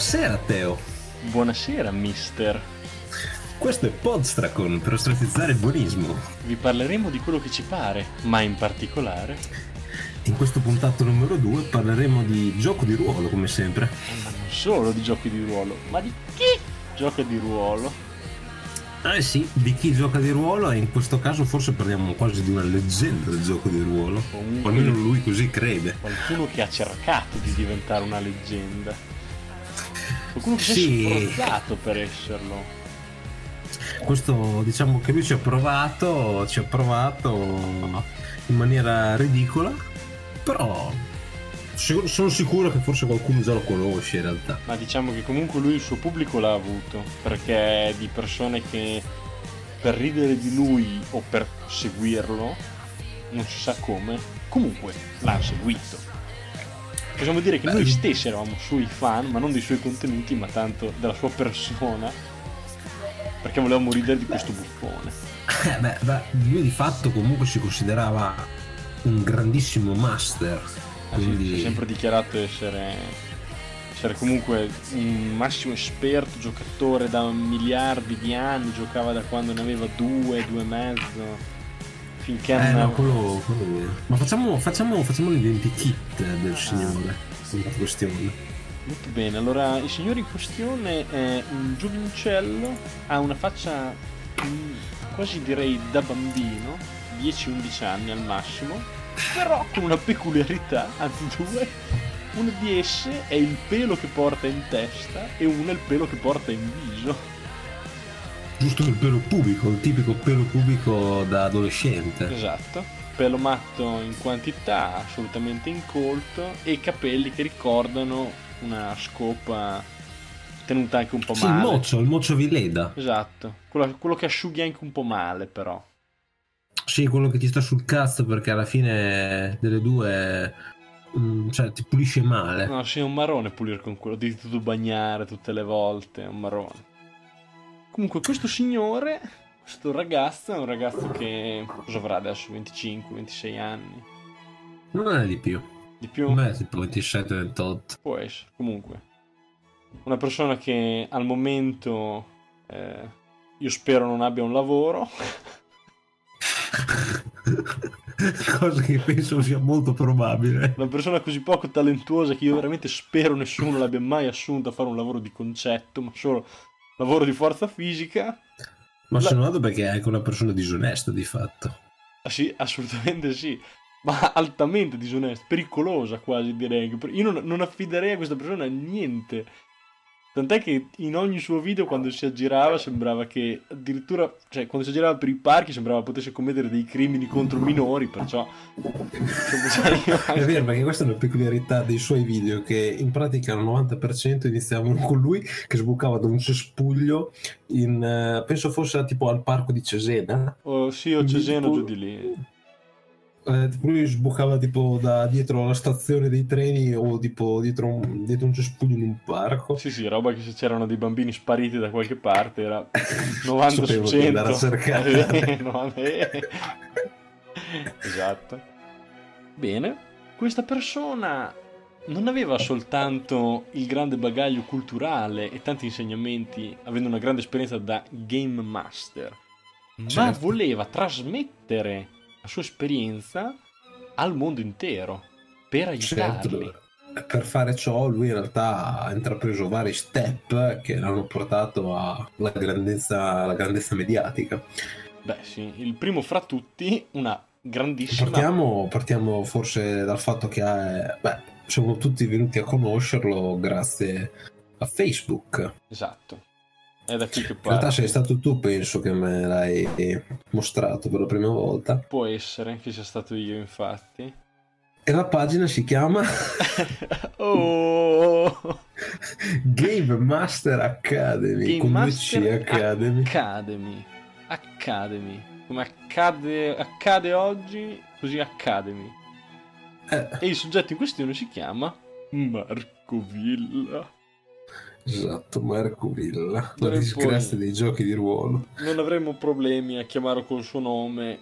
Buonasera Teo. Buonasera, mister. Questo è Podstracon per ostracizzare il buonismo. Vi parleremo di quello che ci pare, ma in particolare. In questo puntato numero 2 parleremo di gioco di ruolo, come sempre. Ma non solo di giochi di ruolo, ma di chi gioca di ruolo. Eh sì, di chi gioca di ruolo e in questo caso forse parliamo quasi di una leggenda del gioco di ruolo. Comunque- O almeno lui così crede. Qualcuno che ha cercato di diventare una leggenda. Qualcuno si Sì. è sforzato per esserlo. Questo diciamo che lui ci ha provato, ci ha provato in maniera ridicola, però sono sicuro che forse qualcuno già lo conosce in realtà. Ma diciamo che comunque lui il suo pubblico l'ha avuto, perché è di persone che per ridere di lui o per seguirlo, non si sa come, comunque l'hanno seguito. Possiamo dire che noi stessi eravamo suoi fan, ma non dei suoi contenuti, ma tanto della sua persona, perché volevamo ridere di questo buffone. Eh, beh, beh, lui di fatto comunque si considerava un grandissimo master. Ah, Quindi... Si è sempre dichiarato essere, essere comunque un massimo esperto, giocatore da miliardi di anni, giocava da quando ne aveva due, due e mezzo, finché Eh no, quello, quello è vero. Ma facciamo, facciamo, facciamo l'identikit del signore in questione. Molto bene, allora il signore in questione è un giovincello, ha una faccia mm, quasi direi da bambino, 10-11 anni al massimo, però con una peculiarità, anzi due. Una di esse è il pelo che porta in testa e una è il pelo che porta in viso. Giusto il pelo pubico, il tipico pelo pubico da adolescente. Esatto. Pelo matto in quantità, assolutamente incolto, e capelli che ricordano una scopa tenuta anche un po' Sì, il male. mocio, il mocio Vileda. Esatto, quello, quello che asciughi anche un po' male però. Sì, quello che ti sta sul cazzo perché alla fine delle due mm, cioè, ti pulisce male. No, sì, è un marrone pulire con quello, devi tutto bagnare tutte le volte, è un marrone. Comunque questo signore, questo ragazzo, è un ragazzo che cosa avrà adesso? 25-26 anni? Non è di più. Di più? È tipo 27-28. Può essere, comunque. Una persona che al momento eh, io spero non abbia un lavoro. Cosa che penso sia molto probabile. Una persona così poco talentuosa che io veramente spero nessuno l'abbia mai assunto a fare un lavoro di concetto, ma solo lavoro di forza fisica. Ma La- se non altro perché è anche una persona disonesta di fatto. Ah, sì, assolutamente sì. Ma altamente disonesta, pericolosa quasi direi. Io non, non affiderei a questa persona niente. Tant'è che in ogni suo video quando si aggirava sembrava che addirittura, cioè quando si aggirava per i parchi sembrava potesse commettere dei crimini contro minori, perciò... È vero, perché questa è una peculiarità dei suoi video, che in pratica il 90% iniziavano con lui che sbucava da un cespuglio in, eh, penso fosse tipo al parco di Cesena. Oh, sì, o Cesena giù di lì. Eh, lui sbucava tipo da dietro la stazione dei treni o tipo dietro un, dietro un cespuglio in un parco. Sì, sì, roba che se c'erano dei bambini spariti da qualche parte era 90 su Sapevo che 100. andare a cercare. Eh, no, eh. esatto. Bene, questa persona non aveva soltanto il grande bagaglio culturale e tanti insegnamenti, avendo una grande esperienza da game master, ma Certo. voleva trasmettere la sua esperienza al mondo intero per aiutarli. Certo, per fare ciò lui in realtà ha intrapreso vari step che l'hanno portato alla grandezza, alla grandezza mediatica. Beh, sì, il primo fra tutti, una grandissima. Partiamo, partiamo forse dal fatto che ha- beh, siamo tutti venuti a conoscerlo grazie a Facebook. Esatto. È da qui che In realtà sei stato tu, penso, che me l'hai mostrato per la prima volta. Può essere che sia stato io, infatti. E la pagina si chiama oh! Game Master Academy. Game con due Master C Academy. Academy. Academy. Come accade, accade oggi, così Academy. Eh, E il soggetto in questione si chiama Marco Villa. Esatto, Marco Villa. La disgrazia dei giochi di ruolo. Non avremo problemi a chiamarlo col suo nome.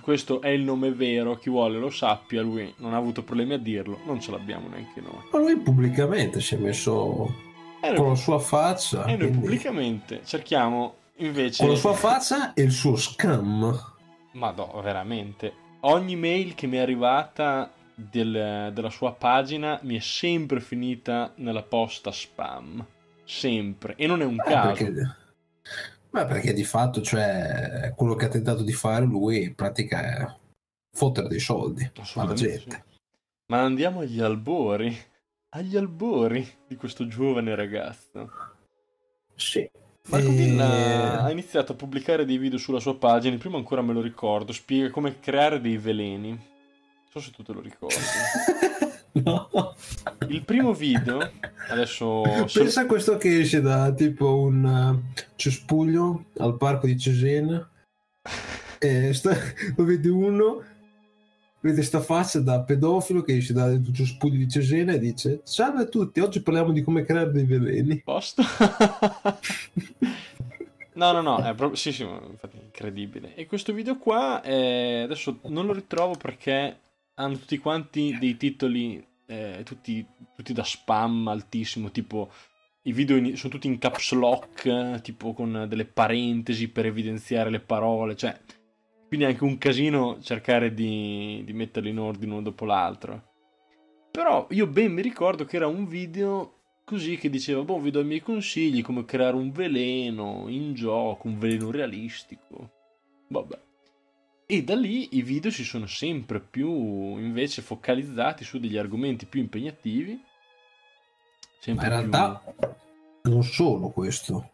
Questo è il nome vero, chi vuole lo sappia, lui non ha avuto problemi a dirlo, non ce l'abbiamo neanche noi. Ma lui pubblicamente si è messo eh, con la sua faccia. E noi quindi... pubblicamente cerchiamo invece... Con la sua faccia e il suo scam. Ma no, veramente. Ogni mail che mi è arrivata del, della sua pagina mi è sempre finita nella posta spam. Sempre. E non è un eh, caso. Perché... Ma perché di fatto, cioè, quello che ha tentato di fare lui in pratica è fottere dei soldi alla gente. Sì. Ma andiamo agli albori, agli albori di questo giovane ragazzo. Sì. Marco e... ha iniziato a pubblicare dei video sulla sua pagina, prima ancora me lo ricordo, spiega come creare dei veleni. So se tu te lo ricordi. no. Il primo video, adesso... Pensa a questo che esce da tipo un uh, cespuglio al parco di Cesena e sta... lo vede uno vede sta faccia da pedofilo che esce dal cespuglio di Cesena e dice salve a tutti, oggi parliamo di come creare dei veleni. Posto? No, no, no, è proprio, sì, sì, infatti incredibile. E questo video qua, è... adesso non lo ritrovo perché hanno tutti quanti dei titoli, eh, tutti, tutti, da spam altissimo, tipo i video in... sono tutti in caps lock, tipo con delle parentesi per evidenziare le parole, cioè, quindi è anche un casino cercare di, di metterli in ordine uno dopo l'altro. Però io ben mi ricordo che era un video così che diceva, boh, vi do i miei consigli come creare un veleno in gioco, un veleno realistico. Vabbè. E da lì i video si sono sempre più invece focalizzati su degli argomenti più impegnativi. Ma in realtà più... non solo questo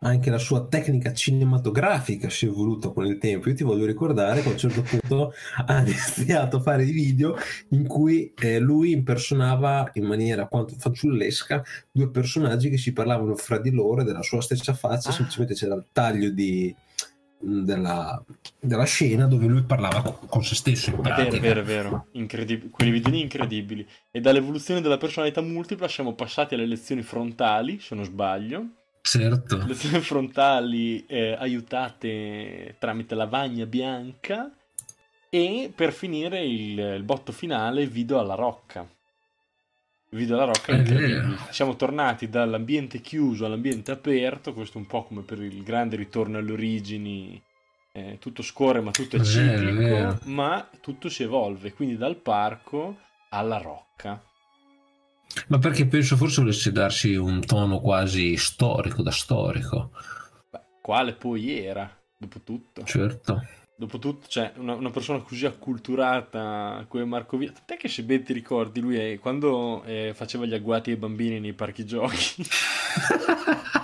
anche la sua tecnica cinematografica si è evoluta con il tempo. Io ti voglio ricordare che a un certo punto ha iniziato a fare i video in cui eh, lui impersonava in maniera quanto fanciullesca due personaggi che si parlavano fra di loro e della sua stessa faccia, ah. semplicemente c'era il taglio di, della, della, scena dove lui parlava con se stesso. In pratica. È vero, è vero. Incredib- quei video incredibili. E dall'evoluzione della personalità multipla siamo passati alle lezioni frontali, se non sbaglio Certo. Le frontali eh, aiutate tramite lavagna bianca e per finire il, il botto finale video alla rocca. Video alla rocca incredibile. Siamo tornati dall'ambiente chiuso all'ambiente aperto, questo un po' come per il grande ritorno alle origini. Eh, tutto scorre ma tutto è ciclico, ma tutto si evolve, quindi dal parco alla rocca. Ma perché penso forse volesse darsi un tono quasi storico, da storico. Beh, quale poi era, dopo tutto. Certo. Dopo tutto, cioè, una, una persona così acculturata come Marco Via. Te che se ben ti ricordi, lui è, quando eh, faceva gli agguati ai bambini nei parchi giochi.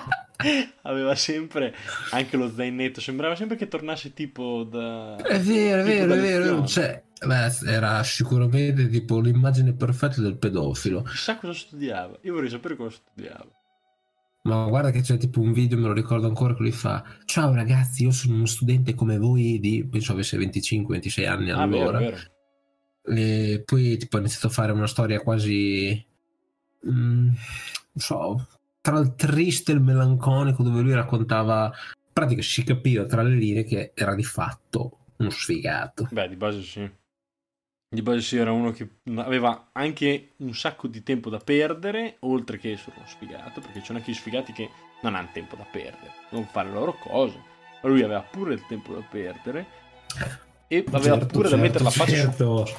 aveva sempre anche lo zainetto sembrava sempre che tornasse tipo da è vero è vero è vero. cioè, beh, era sicuramente tipo l'immagine perfetta del pedofilo. Chissà cosa studiava. Io vorrei sapere cosa studiava. Ma guarda che c'è tipo un video, me lo ricordo ancora, che lui fa Ciao ragazzi, io sono uno studente come voi di, penso avesse 25-26 anni ah, allora. Vero, vero. E poi tipo ha iniziato a fare una storia quasi... Mm, non so, tra il triste e il melanconico dove lui raccontava in pratica si capiva tra le linee che era di fatto uno sfigato. Beh di base sì. Di base sì era uno che aveva anche un sacco di tempo da perdere oltre che essere uno sfigato perché ci sono anche gli sfigati che non hanno tempo da perdere devono fare le loro cose. Ma lui aveva pure il tempo da perdere e aveva certo, pure certo, da mettere la faccia certo. su,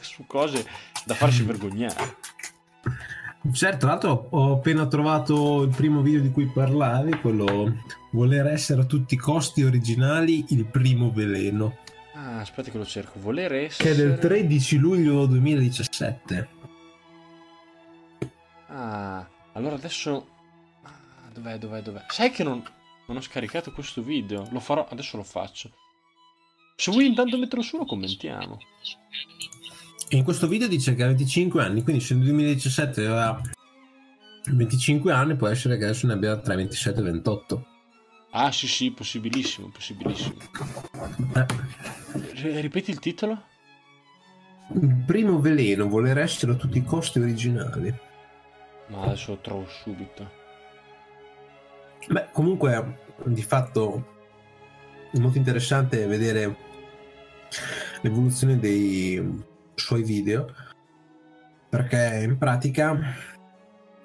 su cose da farsi vergognare Certo, tra l'altro ho appena trovato il primo video di cui parlavi, quello voler essere a tutti i costi originali il primo veleno. Ah, aspetta che lo cerco. Voler essere... Che è del 13 luglio 2017. Ah, allora adesso... Ah, dov'è, dov'è, dov'è? Sai che non, non ho scaricato questo video? Lo farò, adesso lo faccio. Se vuoi intanto metterlo su lo commentiamo in questo video dice che ha 25 anni, quindi se nel 2017 aveva 25 anni, può essere che adesso ne abbia tra 27 e 28. Ah, sì, sì, possibilissimo, possibilissimo. Eh. Ripeti il titolo? Il primo veleno, voler essere a tutti i costi originali. Ma adesso lo trovo subito. Beh, comunque, di fatto, è molto interessante vedere l'evoluzione dei suoi video perché in pratica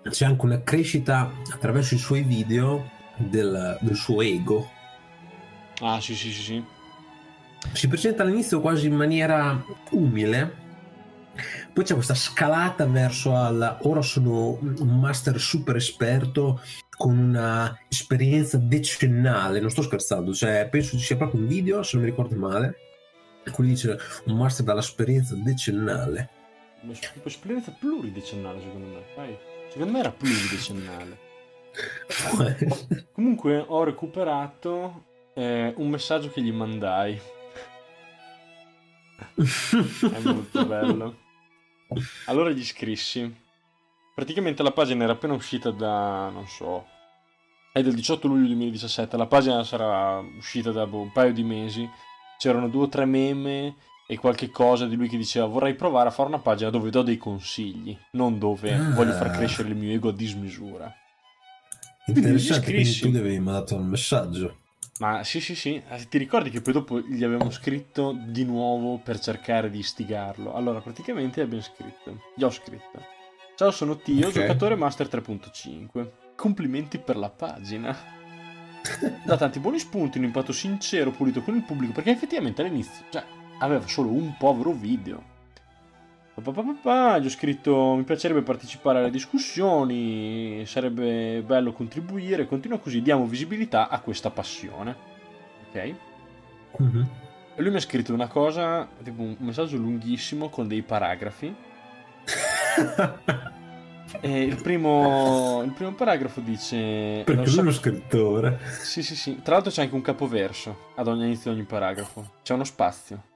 c'è anche una crescita attraverso i suoi video del, del suo ego. Ah, sì, sì, sì, sì. Si presenta all'inizio quasi in maniera umile, poi c'è questa scalata verso al ora sono un master super esperto con una esperienza decennale, non sto scherzando, cioè penso ci sia proprio un video, se non mi ricordo male, in cui dice un master dall'esperienza decennale. Esperienza pluridecennale secondo me, Vai. secondo me era pluridecennale. Comunque ho recuperato eh, un messaggio che gli mandai. È molto bello. Allora gli scrissi. Praticamente la pagina era appena uscita da, non so, è del 18 luglio 2017, la pagina sarà uscita da boh, un paio di mesi, c'erano due o tre meme e qualche cosa di lui che diceva vorrei provare a fare una pagina dove do dei consigli, non dove ah. voglio far crescere il mio ego a dismisura. Interessante, quindi tu gli avevi mandato un messaggio. Ma sì, sì, sì. Eh, ti ricordi che poi dopo gli abbiamo scritto di nuovo per cercare di istigarlo? Allora, praticamente abbiamo scritto. Gli ho scritto. Ciao, sono Tio, okay. giocatore Master 3.5. Complimenti per la pagina. Da tanti buoni spunti, un impatto sincero, pulito con il pubblico, perché effettivamente all'inizio, cioè, aveva solo un povero video gli ho scritto mi piacerebbe partecipare alle discussioni, sarebbe bello contribuire, continua così, diamo visibilità a questa passione. Ok? Mm-hmm. E lui mi ha scritto una cosa, tipo un messaggio lunghissimo con dei paragrafi. e il primo, il primo paragrafo dice... Perché lui è uno scrittore. Sì, sì, sì. Tra l'altro c'è anche un capoverso ad ogni inizio di ogni paragrafo. C'è uno spazio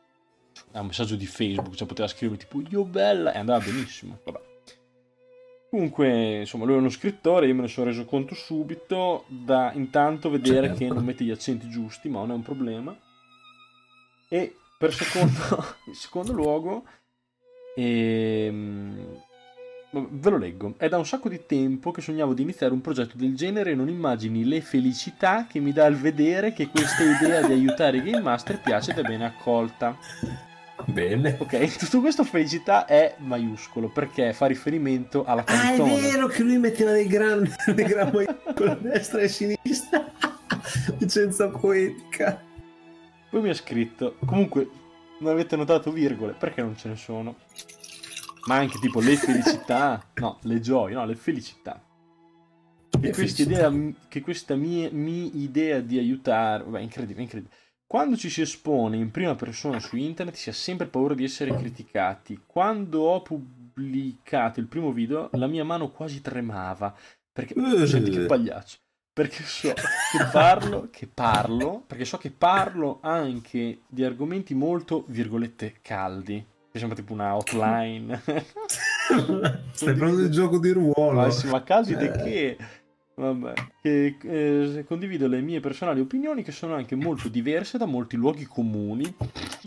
è un messaggio di Facebook, cioè poteva scrivermi tipo io bella e andava benissimo. Vabbè. Comunque, insomma, lui è uno scrittore, io me ne sono reso conto subito, da intanto vedere certo. che non mette gli accenti giusti, ma non è un problema. E per secondo, in secondo luogo, ehm, ve lo leggo. È da un sacco di tempo che sognavo di iniziare un progetto del genere e non immagini le felicità che mi dà il vedere che questa idea di aiutare i Game Master piace ed è bene accolta. Bene. Ok, tutto questo felicità è maiuscolo perché fa riferimento alla canzone. Ah, è vero che lui metteva dei gran, dei gran maiuscoli a destra e a sinistra. Licenza poetica. Poi mi ha scritto, comunque non avete notato virgole, perché non ce ne sono? Ma anche tipo le felicità, no, le gioie, no, le felicità. E questa idea, che questa mia, mia idea di aiutare, vabbè, incredibile, incredibile quando ci si espone in prima persona su internet si ha sempre paura di essere criticati. Quando ho pubblicato il primo video la mia mano quasi tremava. Perché... Uh. Senti che pagliaccio. Perché so che parlo, che parlo, perché so che parlo anche di argomenti molto, virgolette, caldi. Che sembra tipo una hotline. Stai parlando del gioco di ruolo. Ma, sì, ma caldi di che? Vabbè, che eh, condivido le mie personali opinioni che sono anche molto diverse da molti luoghi comuni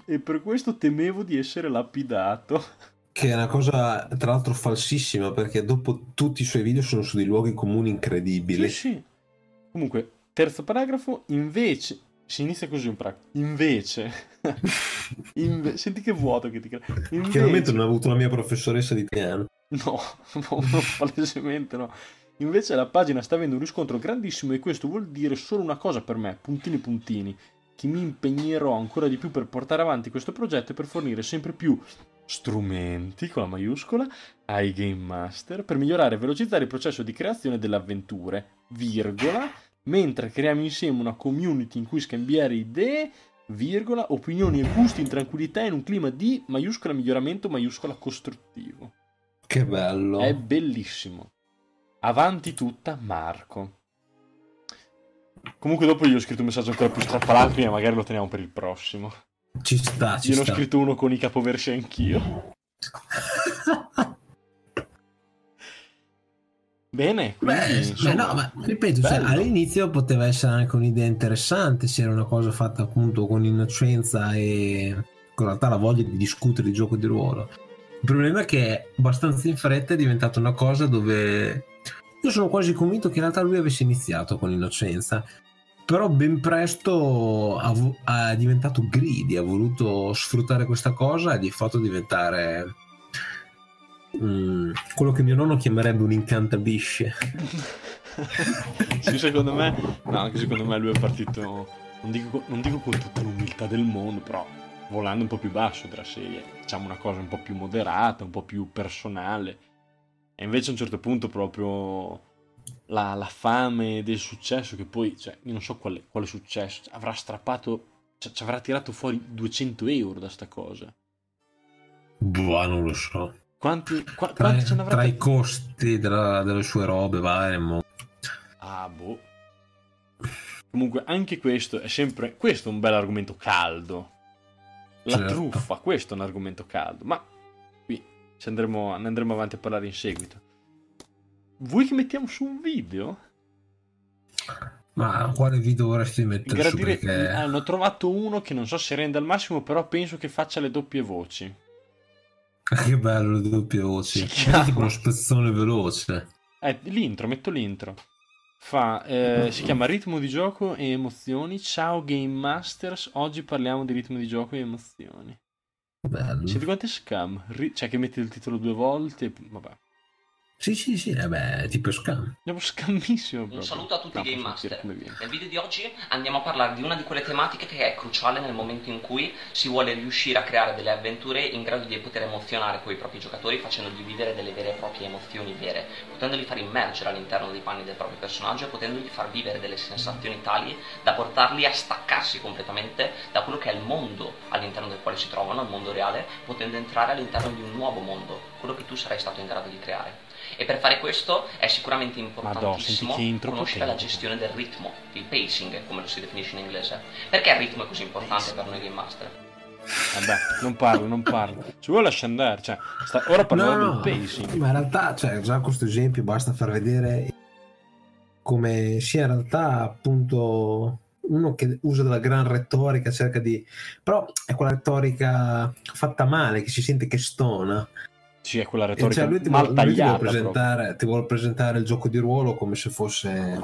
e per questo temevo di essere lapidato. Che è una cosa tra l'altro falsissima perché dopo tutti i suoi video sono su dei luoghi comuni incredibili. Sì, sì. Comunque, terzo paragrafo, invece... Si inizia così un paragrafo. Invece... Inve... Senti che vuoto che ti crea. Invece... Chiaramente non ha avuto la mia professoressa di piano. No, no, no palesemente no. Invece la pagina sta avendo un riscontro grandissimo e questo vuol dire solo una cosa per me, puntini puntini, che mi impegnerò ancora di più per portare avanti questo progetto e per fornire sempre più strumenti con la maiuscola ai game master per migliorare e velocizzare il processo di creazione delle avventure, virgola, mentre creiamo insieme una community in cui scambiare idee, virgola, opinioni e gusti in tranquillità in un clima di maiuscola miglioramento, maiuscola costruttivo. Che bello. È bellissimo. Avanti tutta Marco. Comunque dopo gli ho scritto un messaggio ancora più strappalacrime, magari lo teniamo per il prossimo. Ci sta, ci Io sta. ho scritto uno con i capoversi anch'io. Bene, quindi, beh, insomma, beh, no, ma ripeto, cioè, all'inizio poteva essere anche un'idea interessante se era una cosa fatta appunto con innocenza e con realtà la voglia di discutere il gioco di ruolo. Il problema è che abbastanza in fretta è diventata una cosa dove io sono quasi convinto che in realtà lui avesse iniziato con l'innocenza, però ben presto ha, ha diventato greedy, ha voluto sfruttare questa cosa e di fatto diventare mm, quello che mio nonno chiamerebbe un incantabisce. sì, secondo me, no, anche secondo me lui è partito, non dico, non dico con tutta l'umiltà del mondo, però volando un po' più basso della serie, diciamo una cosa un po' più moderata, un po' più personale. E invece a un certo punto proprio la, la fame del successo, che poi, cioè, io non so quale, quale successo, avrà strappato, cioè, ci avrà tirato fuori 200 euro da sta cosa. Boh, non lo so. Quanti, qua, tra, quanti ce Tra i costi della, delle sue robe varie. Mo. Ah, boh. Comunque, anche questo è sempre. Questo è un bel argomento caldo. La certo. truffa, questo è un argomento caldo. Ma qui ci andremo, ne andremo avanti a parlare in seguito. Vuoi che mettiamo su un video? Ma quale video vorresti mettere Gradire... su? Perché... Hanno trovato uno che non so se rende al massimo, però penso che faccia le doppie voci. Che bello le doppie voci. Tipo uno spezzone veloce. Eh, l'intro, metto l'intro. Fa, eh, si chiama Ritmo di gioco e emozioni. Ciao Game Masters, oggi parliamo di ritmo di gioco e emozioni. Bello. Siete quanti scam? Ri- cioè che metti il titolo due volte, vabbè. Sì, sì, sì, vabbè, tipo scam. Andiamo scammissimo. Proprio. Un saluto a tutti i Game Master. Nel video di oggi andiamo a parlare di una di quelle tematiche che è cruciale nel momento in cui si vuole riuscire a creare delle avventure in grado di poter emozionare poi i propri giocatori facendogli vivere delle vere e proprie emozioni vere, potendoli far immergere all'interno dei panni del proprio personaggio e potendogli far vivere delle sensazioni tali da portarli a staccarsi completamente da quello che è il mondo all'interno del quale si trovano, il mondo reale, potendo entrare all'interno di un nuovo mondo, quello che tu sarai stato in grado di creare. E per fare questo è sicuramente importantissimo Madò, conoscere la gestione del ritmo, il pacing, come lo si definisce in inglese. Perché il ritmo è così importante per noi Game Master? Vabbè, non parlo, non parlo. Ci vuole lasciare andare. Cioè, sta... ora parliamo no, del pacing. Ma in realtà, cioè, già questo esempio basta far vedere come sia in realtà appunto uno che usa della gran retorica, cerca di... però è quella retorica fatta male, che si sente che stona. Sì, è quella retorica cioè, lui ti, mal lui ti, vuole presentare, ti vuole presentare il gioco di ruolo come se fosse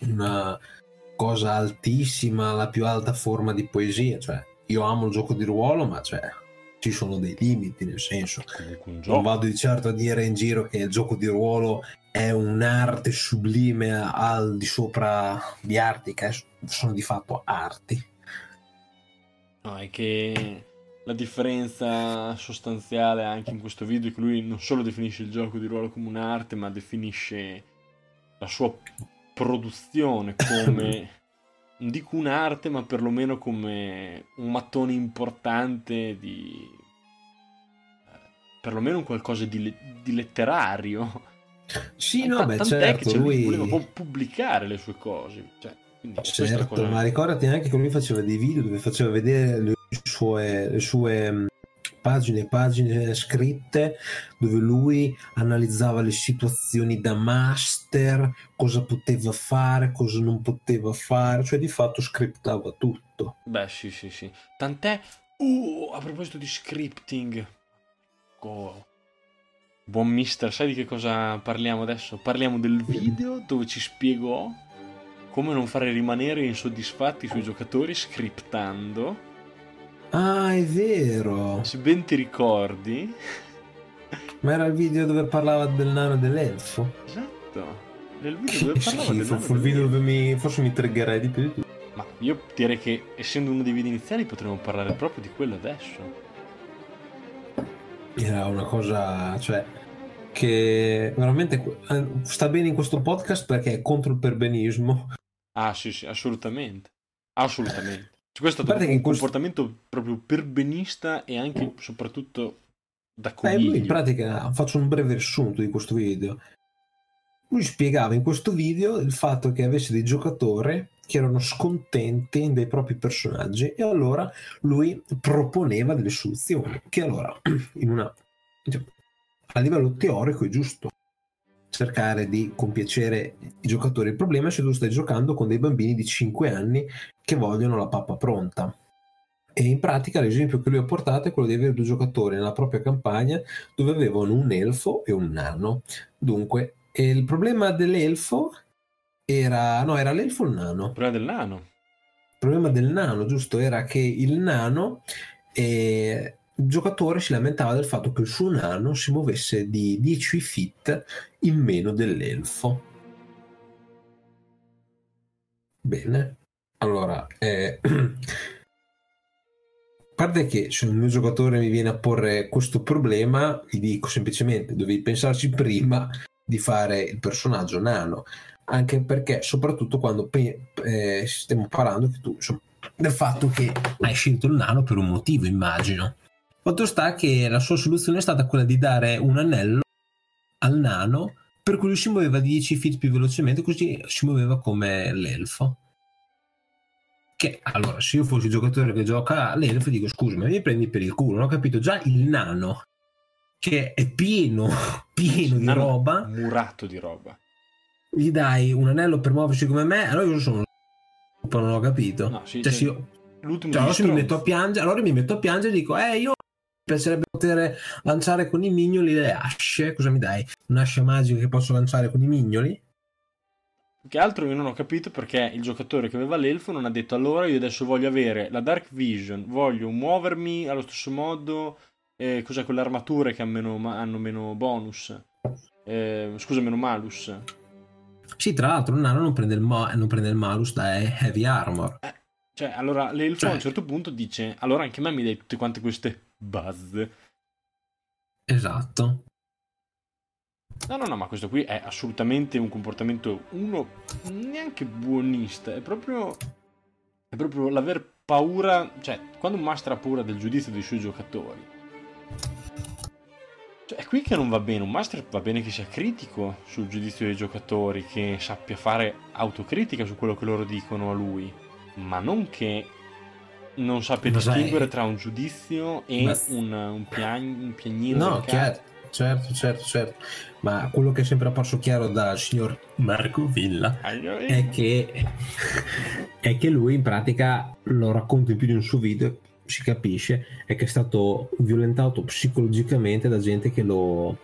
una cosa altissima, la più alta forma di poesia. Cioè, io amo il gioco di ruolo, ma cioè, ci sono dei limiti, nel senso, non vado di certo a dire in giro che il gioco di ruolo è un'arte sublime al di sopra di arti, che sono di fatto arti. No, è che la differenza sostanziale anche in questo video è che lui non solo definisce il gioco di ruolo come un'arte, ma definisce la sua produzione come, non dico un'arte, ma perlomeno come un mattone importante di... Eh, perlomeno un qualcosa di, di letterario. Sì, no, beh, certo, che lui... voleva pubblicare le sue cose. Cioè, certo, cosa... ma ricordati anche che lui faceva dei video dove faceva vedere le sue, le sue mm, pagine e pagine scritte dove lui analizzava le situazioni da master, cosa poteva fare, cosa non poteva fare, cioè di fatto scriptava tutto. Beh, sì, sì, sì. Tant'è, uh, a proposito di scripting, oh. buon mister, sai di che cosa parliamo adesso? Parliamo del video dove ci spiegò come non fare rimanere insoddisfatti i suoi giocatori scriptando Ah, è vero. Se ben ti ricordi. Ma era il video dove parlava del nano dell'elfo. Esatto. Nel video dove parlava schifo, del fu il video dove mi, forse mi triggerei di più. Ma io direi che essendo uno dei video iniziali potremmo parlare proprio di quello adesso. Era una cosa, cioè, che veramente eh, sta bene in questo podcast perché è contro il perbenismo. Ah, sì, sì, assolutamente. Assolutamente. Cioè, questo è stato un comportamento questo... proprio perbenista e anche soprattutto da coniglio. Eh, in pratica faccio un breve riassunto di questo video. Lui spiegava in questo video il fatto che avesse dei giocatori che erano scontenti dei propri personaggi e allora lui proponeva delle soluzioni che allora in una, diciamo, a livello teorico è giusto cercare di compiacere i giocatori. Il problema è se tu stai giocando con dei bambini di 5 anni che vogliono la pappa pronta. E in pratica l'esempio che lui ha portato è quello di avere due giocatori nella propria campagna dove avevano un elfo e un nano. Dunque, il problema dell'elfo era... no, era l'elfo o il nano? Il problema del nano. Il problema del nano, giusto, era che il nano eh, il giocatore si lamentava del fatto che il suo nano si muovesse di 10 feet in meno dell'elfo. Bene, allora, eh, a parte che se un mio giocatore mi viene a porre questo problema, gli dico semplicemente dovevi pensarci prima di fare il personaggio nano, anche perché soprattutto quando eh, stiamo parlando che tu, insomma, del fatto che hai scelto il nano per un motivo, immagino. Fatto sta che la sua soluzione è stata quella di dare un anello al nano per cui lui si muoveva 10 feet più velocemente, così si muoveva come l'elfo. Che allora, se io fossi il giocatore che gioca l'elfo, dico scusa, ma mi prendi per il culo, non ho capito già il nano che è pieno, pieno di roba, murato di roba. Gli dai un anello per muoversi come me, allora io sono non ho capito. No, sì, cioè, io, l'ultimo cioè, allora mi metto a piangere, allora mi metto a piangere e dico, eh, io piacerebbe poter lanciare con i mignoli le asce. Cosa mi dai? Un'ascia magica che posso lanciare con i mignoli? Che altro io non ho capito perché il giocatore che aveva l'elfo non ha detto allora io adesso voglio avere la Dark Vision, voglio muovermi allo stesso modo, eh, cos'è quelle armature che hanno meno, hanno meno bonus, eh, scusa meno malus. Sì, tra l'altro un nano non prende il, mo- non prende il malus da heavy armor. Eh, cioè, allora l'elfo cioè... a un certo punto dice allora anche a me mi dai tutte quante queste buzz. Esatto. No, no, no, ma questo qui è assolutamente un comportamento, uno, neanche buonista, è proprio, è proprio l'aver paura, cioè, quando un master ha paura del giudizio dei suoi giocatori, cioè, è qui che non va bene, un master va bene che sia critico sul giudizio dei giocatori, che sappia fare autocritica su quello che loro dicono a lui, ma non che non sappia distinguere tra un giudizio e ma... un, un, pian... un piagnino. No, chiaro, certo, certo, certo. Ma quello che è sempre apparso chiaro dal signor Marco Villa è che, è che lui in pratica lo racconta in più di un suo video si capisce è che è stato violentato psicologicamente da gente che lo,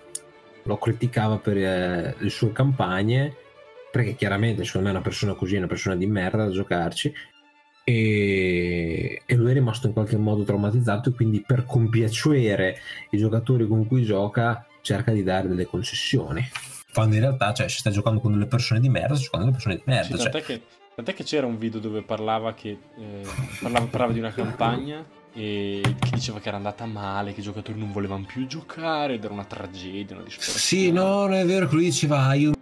lo criticava per eh, le sue campagne perché chiaramente secondo me è una persona così è una persona di merda da giocarci e, e, lui è rimasto in qualche modo traumatizzato e quindi per compiacere i giocatori con cui gioca cerca di dare delle concessioni quando in realtà cioè, si sta giocando con delle persone di merda si giocando con delle persone di merda sì, cioè. tant'è, che, tant'è, che, c'era un video dove parlava, che, eh, parlava, parlava di una campagna e che diceva che era andata male, che i giocatori non volevano più giocare ed era una tragedia, una disperazione. Sì, no, non è vero che lui diceva ah, io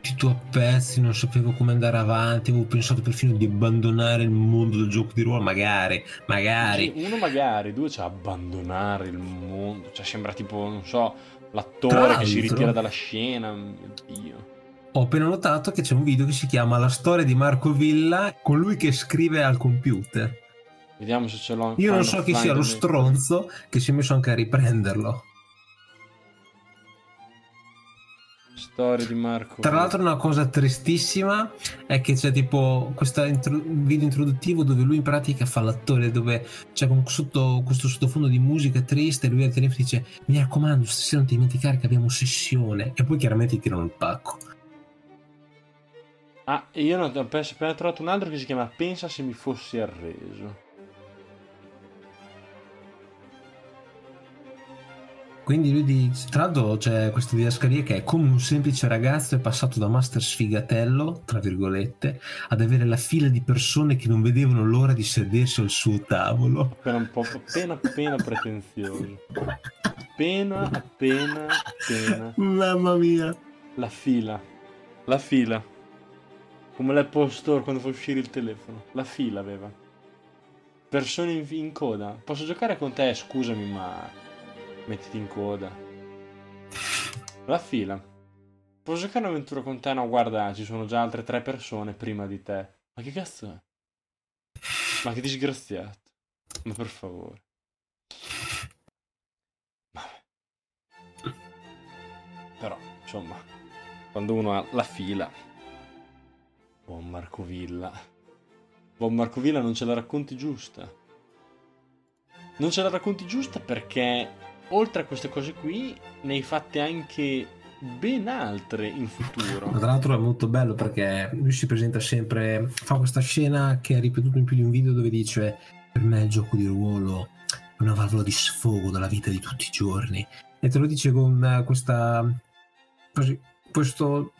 tutto a pezzi, non sapevo come andare avanti, avevo pensato perfino di abbandonare il mondo del gioco di ruolo, magari, magari. Uno magari, due cioè abbandonare il mondo, cioè sembra tipo, non so, l'attore che si ritira dalla scena, mio Dio. Ho appena notato che c'è un video che si chiama La storia di Marco Villa con lui che scrive al computer. Vediamo se ce l'ho. Io non so chi sia lo stronzo che si è messo anche a riprenderlo. Storia di Marco. Tra l'altro, una cosa tristissima è che c'è tipo questo intro- video introduttivo dove lui in pratica fa l'attore, dove c'è con sotto, questo sottofondo di musica triste. E lui al telefono dice: Mi raccomando, stasera non ti dimenticare che abbiamo sessione. E poi chiaramente ti tirano il pacco. Ah, io ho appena trovato un altro che si chiama Pensa se mi fossi arreso. Quindi lui dice, tra l'altro c'è questa didascalia che è come un semplice ragazzo è passato da master sfigatello, tra virgolette, ad avere la fila di persone che non vedevano l'ora di sedersi al suo tavolo. Appena un po' appena appena pretenzioso. Appena appena appena. Mamma mia. La fila. La fila. Come l'Apple Store quando fa uscire il telefono. La fila aveva. Persone in, in coda. Posso giocare con te? Scusami, ma mettiti in coda. La fila. Posso giocare un'avventura con te? No, guarda, ci sono già altre tre persone prima di te. Ma che cazzo è? Ma che disgraziato. Ma per favore. Vabbè. Però, insomma, quando uno ha la fila. Buon Marco Villa. Buon Marco Villa non ce la racconti giusta. Non ce la racconti giusta perché oltre a queste cose qui, ne hai fatte anche ben altre in futuro. Tra l'altro è molto bello perché lui si presenta sempre, fa questa scena che ha ripetuto in più di un video dove dice per me il gioco di ruolo una valvola di sfogo della vita di tutti i giorni. E te lo dice con questa. questo.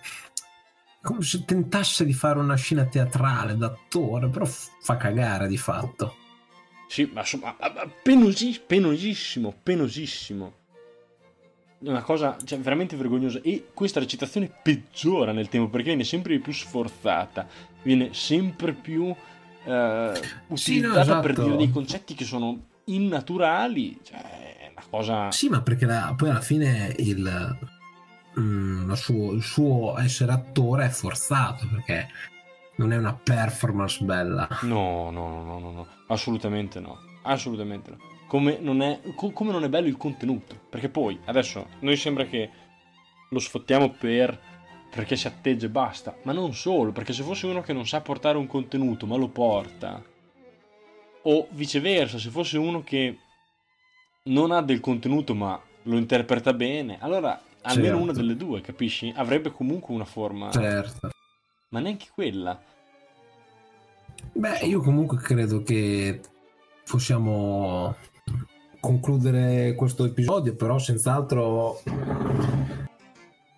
come se tentasse di fare una scena teatrale d'attore, però fa cagare di fatto. Sì, ma insomma, penosi, penosissimo, penosissimo. Una cosa cioè, veramente vergognosa. E questa recitazione peggiora nel tempo perché viene sempre più sforzata, viene sempre più eh, utilizzata sì, no, esatto. per dire dei concetti che sono innaturali. Cioè, è una cosa. Sì, ma perché la, poi alla fine il, mm, suo, il suo essere attore è forzato perché non è una performance bella. No, no, no, no, no, assolutamente no, assolutamente no. Come non, è, co- come non è bello il contenuto, perché poi adesso noi sembra che lo sfottiamo per perché si atteggia e basta, ma non solo, perché se fosse uno che non sa portare un contenuto ma lo porta, o viceversa, se fosse uno che non ha del contenuto ma lo interpreta bene, allora almeno certo. una delle due, capisci? Avrebbe comunque una forma. Certo ma neanche quella. Beh, io comunque credo che possiamo concludere questo episodio, però senz'altro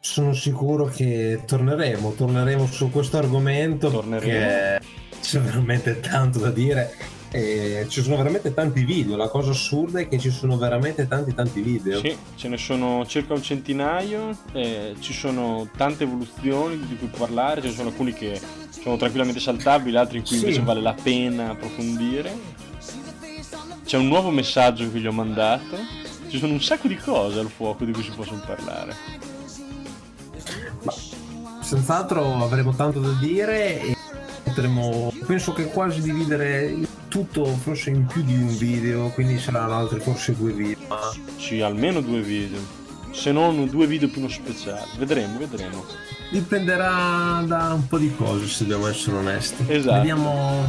sono sicuro che torneremo, torneremo su questo argomento torneremo. c'è veramente tanto da dire e ci sono veramente tanti video. La cosa assurda è che ci sono veramente tanti tanti video. Sì, ce ne sono circa un centinaio, eh, ci sono tante evoluzioni di cui parlare, ce ne sono alcuni che sono tranquillamente saltabili, altri in cui sì. invece vale la pena approfondire. C'è un nuovo messaggio che gli ho mandato. Ci sono un sacco di cose al fuoco di cui si possono parlare. Ma senz'altro avremo tanto da dire e potremo penso che quasi dividere tutto forse in più di un video, quindi saranno altri forse due video. Sì, almeno due video. Se non due video più uno speciale. Vedremo, vedremo. Dipenderà da un po' di cose, se dobbiamo essere onesti. Esatto. Vediamo,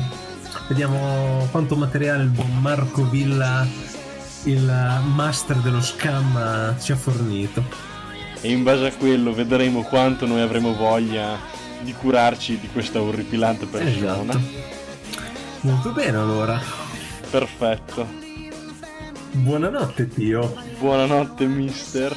vediamo quanto materiale il buon Marco Villa, il master dello scam, ci ha fornito. E in base a quello vedremo quanto noi avremo voglia di curarci di questa orripilante persona. Esatto. Molto bene allora. Perfetto. Buonanotte, Tio. Buonanotte, mister.